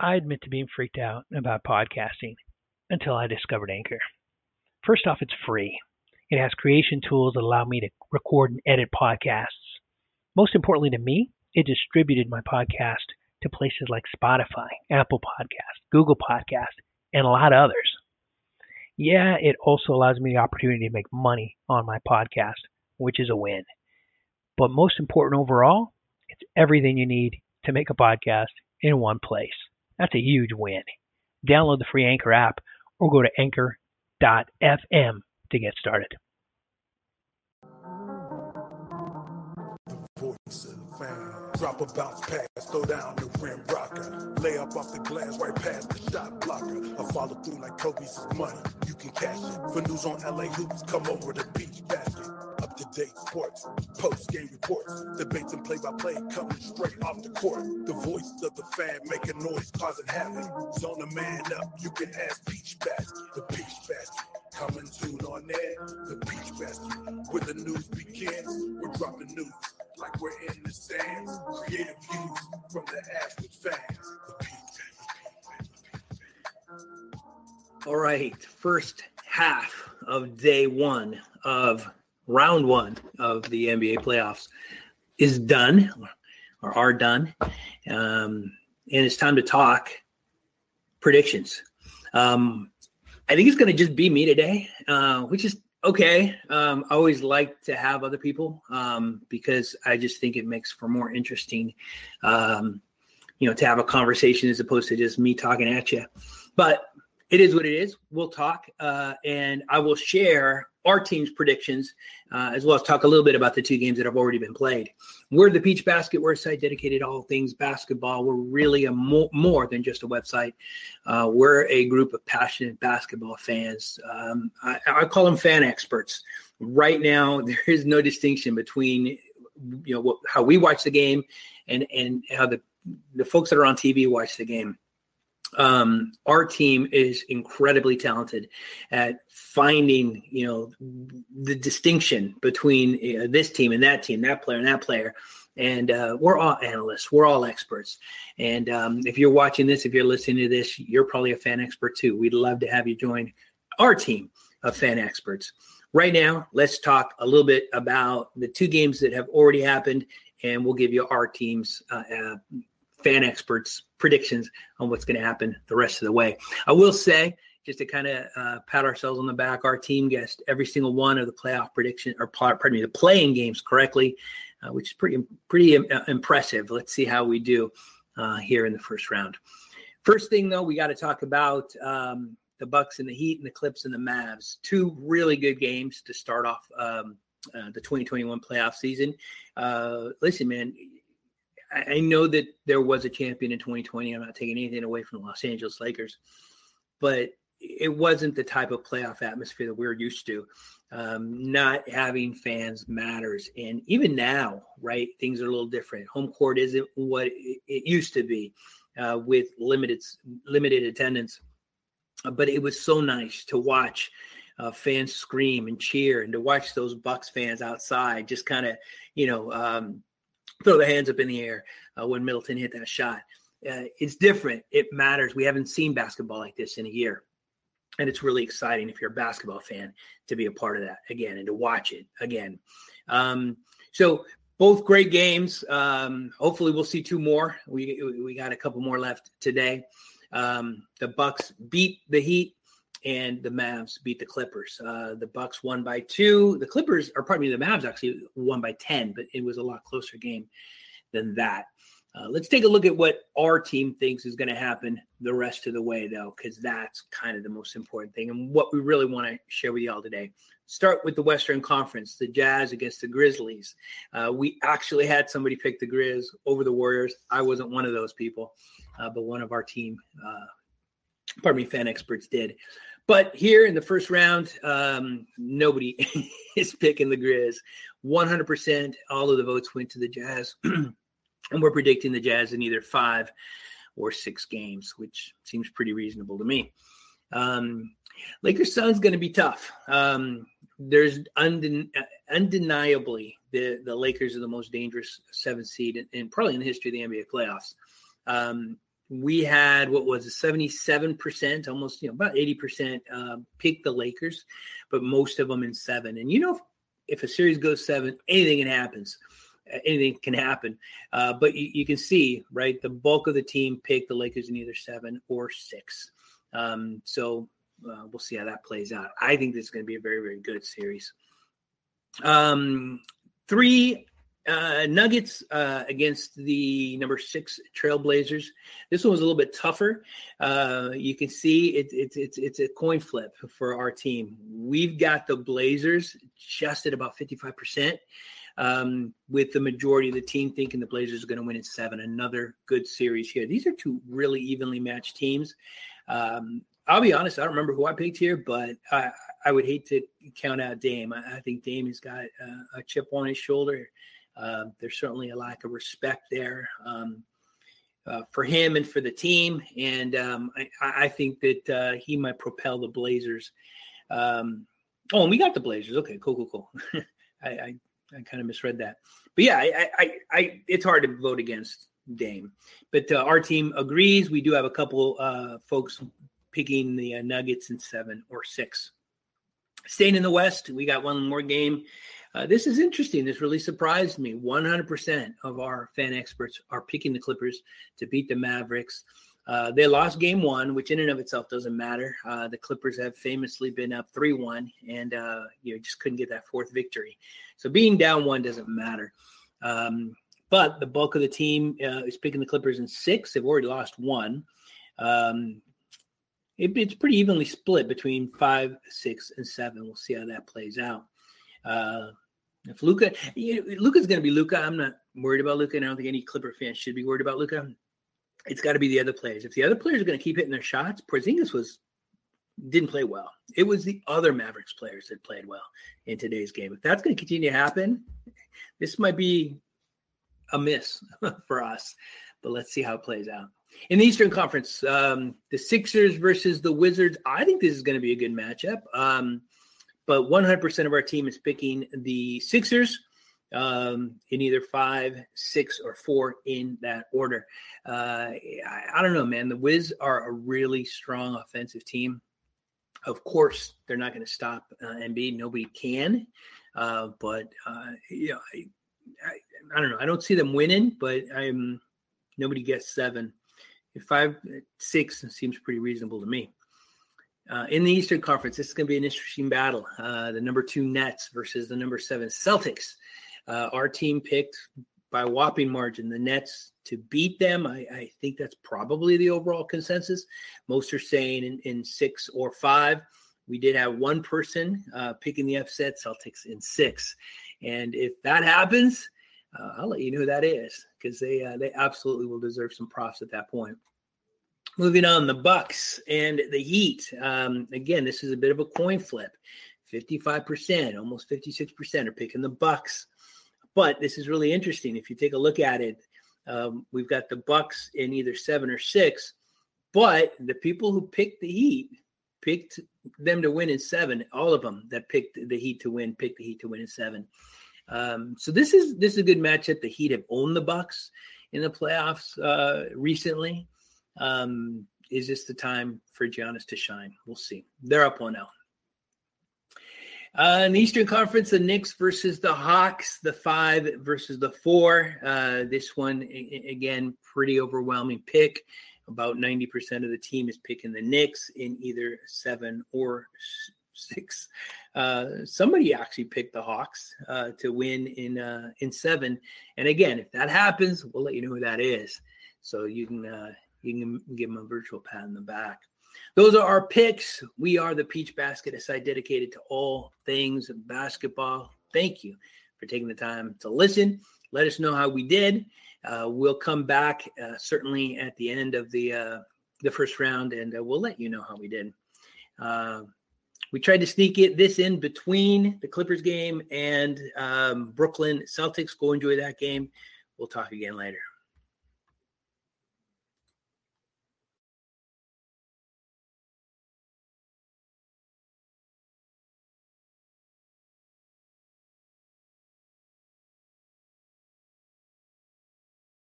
I admit to being freaked out about podcasting until I discovered Anchor. First off, it's free. It has creation tools that allow me to record and edit podcasts. Most importantly to me, it distributed my podcast to places like Spotify, Apple Podcast, Google Podcast, and a lot of others. Yeah, it also allows me the opportunity to make money on my podcast, which is a win. But most important overall, it's everything you need to make a podcast in one place. That's a huge win. Download the free Anchor app or go to anchor.fm to get started. Drop a bounce pass, throw down the rim rocker. Lay up off the glass right past the shot blocker. I follow through like Kobe's money. You can cash it. For news on LA hoops, come over to Peach Basket. Date sports, post game reports, debates and play by play coming straight off the court. The voice of the fan making noise, causing havoc. Zone a man up, you can ask Peach Basket. The Peach Basket. Coming soon on air, the Peach Basket. Where the news begins, we're dropping news like we're in the stands. Creative views from the average fans. The Peach All right, first half of day one of round one of the NBA playoffs is done or are done. Um, and it's time to talk predictions. Um, I think it's going to just be me today, uh, which is okay. Um, I always like to have other people um, because I just think it makes for more interesting, um, you know, to have a conversation as opposed to just me talking at you. But it is what it is. We'll talk, uh, and I will share our team's predictions, uh, as well as talk a little bit about the two games that have already been played. We're the Peach Basket. We're a site dedicated to all things basketball. We're really a mo- more than just a website. Uh, we're a group of passionate basketball fans. Um, I, I call them fan experts. Right now, there is no distinction between you know how we watch the game and and how the the folks that are on TV watch the game um, our team is incredibly talented at finding, you know, the distinction between uh, this team and that team, that player and that player. And uh, we're all analysts, we're all experts. And um, if you're watching this, if you're listening to this, you're probably a fan expert too. We'd love to have you join our team of fan experts. Right now, let's talk a little bit about the two games that have already happened, and we'll give you our team's uh, uh, fan experts predictions on what's going to happen the rest of the way. I will say, just to kind of uh, pat ourselves on the back, our team guessed every single one of the playoff prediction or pardon me, the playing games correctly, uh, which is pretty pretty uh, impressive. Let's see how we do uh, here in the first round. First thing though, we got to talk about um, the Bucks and the Heat and the Clips and the Mavs. Two really good games to start off um, uh, the 2021 playoff season. Uh, listen, man, I know that there was a champion in 2020. I'm not taking anything away from the Los Angeles Lakers, but it wasn't the type of playoff atmosphere that we're used to. Um, not having fans matters, and even now, right? Things are a little different. Home court isn't what it used to be uh, with limited limited attendance, but it was so nice to watch. Uh, fans scream and cheer, and to watch those Bucks fans outside, just kind of, you know, um, throw the hands up in the air uh, when Middleton hit that shot. Uh, it's different. It matters. We haven't seen basketball like this in a year. And it's really exciting if you're a basketball fan to be a part of that again and to watch it again. Um, so both great games. Um, hopefully, we'll see two more. We we got a couple more left today. Um, the Bucks beat the Heat and the Mavs beat the Clippers. Uh, the Bucks won by two. The Clippers, or pardon me, the Mavs actually won by ten, but it was a lot closer game than that. Uh, let's take a look at what our team thinks is going to happen the rest of the way, though, because that's kind of the most important thing and what we really want to share with y'all today. Start with the Western Conference, the Jazz against the Grizzlies. Uh, we actually had somebody pick the Grizz over the Warriors. I wasn't one of those people, uh, but one of our team, uh, pardon me, fan experts did. But here in the first round, um, nobody is picking the Grizz. 100%, all of the votes went to the Jazz. and we're predicting the Jazz in either five or six games, which seems pretty reasonable to me. Um, Lakers Suns going to be tough. Um, there's unden- undeniably the, the Lakers are the most dangerous seventh seed and probably in the history of the NBA playoffs. Um, we had what was it, 77%, almost you know about 80% uh, pick the Lakers, but most of them in seven. And you know, if, if a series goes seven, anything can happen. Anything can happen. Uh, but you, you, can see, right, the bulk of the team picked the Lakers in either seven or six. Um, so uh, we'll see how that plays out. I think this is going to be a very, very good series. Um, three uh, Nuggets uh, against the number six Trailblazers. This one was a little bit tougher. Uh, you can see it, it, it's it's a coin flip for our team. We've got the Blazers just at about fifty five percent. Um, with the majority of the team thinking the Blazers are going to win in seven. Another good series here. These are two really evenly matched teams. Um, I'll be honest, I don't remember who I picked here, but I, I would hate to count out Dame. I, I think Dame has got a chip on his shoulder. Uh, there's certainly a lack of respect there um, uh, for him and for the team, and um, I, I, think that uh, he might propel the Blazers. Um, oh, and we got the Blazers. Okay, cool, cool, cool. I, I, I kind of misread that, but yeah, I, I, it's hard to vote against Dame, but uh, our team agrees. We do have a couple uh, folks picking the Nuggets in seven or six. Staying in the West, we got one more game uh, this is interesting. This really surprised me. 100% of our fan experts are picking the Clippers to beat the Mavericks. Uh, they lost game one, which in and of itself doesn't matter. Uh, the Clippers have famously been up 3 1 and uh, you know, just couldn't get that fourth victory. So being down one doesn't matter. Um, but the bulk of the team uh, is picking the Clippers in six. They've already lost one. Um, it, it's pretty evenly split between five, six, and seven. We'll see how that plays out. Uh, if Luka, you know, Luka's going to be Luka. I'm not worried about Luka, and I don't think any Clipper fan should be worried about Luka. It's got to be the other players. If the other players are going to keep hitting their shots, Porzingis was didn't play well. It was the other Mavericks players that played well in today's game. If that's going to continue to happen, this might be a miss for us. But let's see how it plays out. In the Eastern Conference, um, the Sixers versus the Wizards. I think this is going to be a good matchup. Um, but 100% of our team is picking the Sixers um, in either five, six, or four in that order. Uh, I, I, don't know, man. The Wiz are a really strong offensive team. Of course, they're not going to stop uh, Embiid. Nobody can. Uh, but uh, you know, I, I, I, don't know. I don't see them winning, but I'm nobody gets seven. If five, six seems pretty reasonable to me. Uh, in the Eastern Conference, this is going to be an interesting battle. Uh, the number two Nets versus the number seven Celtics. Uh, our team picked by whopping margin the Nets to beat them. I, I, think that's probably the overall consensus. Most are saying in, in six or five. We did have one person uh, picking the upset, Celtics in six. And if that happens, uh, I'll let you know who that is because they uh, they absolutely will deserve some props at that point. Moving on, the Bucks and the Heat. Um, again, this is a bit of a coin flip. 55%, almost 56% are picking the Bucks. But this is really interesting. If you take a look at it, um, we've got the Bucks in either seven or six, but the people who picked the Heat picked them to win in seven. All of them that picked the Heat to win picked the Heat to win in seven. Um, so this is this is a good matchup. The Heat have owned the Bucks in the playoffs uh, recently. Um, is this the time for Giannis to shine? We'll see. They're up 1 0. Uh, in the Eastern Conference, the Knicks versus the Hawks, the five versus the four. Uh, this one, again, pretty overwhelming pick. About 90% of the team is picking the Knicks in either seven or six. Uh, somebody actually picked the Hawks uh, to win in uh, in seven. And again, if that happens, we'll let you know who that is. So you can uh, you can give them a virtual pat in the back. Those are our picks. We are the Peach Basket, a site dedicated to all things basketball. Thank you for taking the time to listen. Let us know how we did. Uh, we'll come back uh, certainly at the end of the uh, the first round, and uh, we'll let you know how we did. Uh, we tried to sneak it this in between the Clippers game and um, Brooklyn Celtics. Go enjoy that game. We'll talk again later.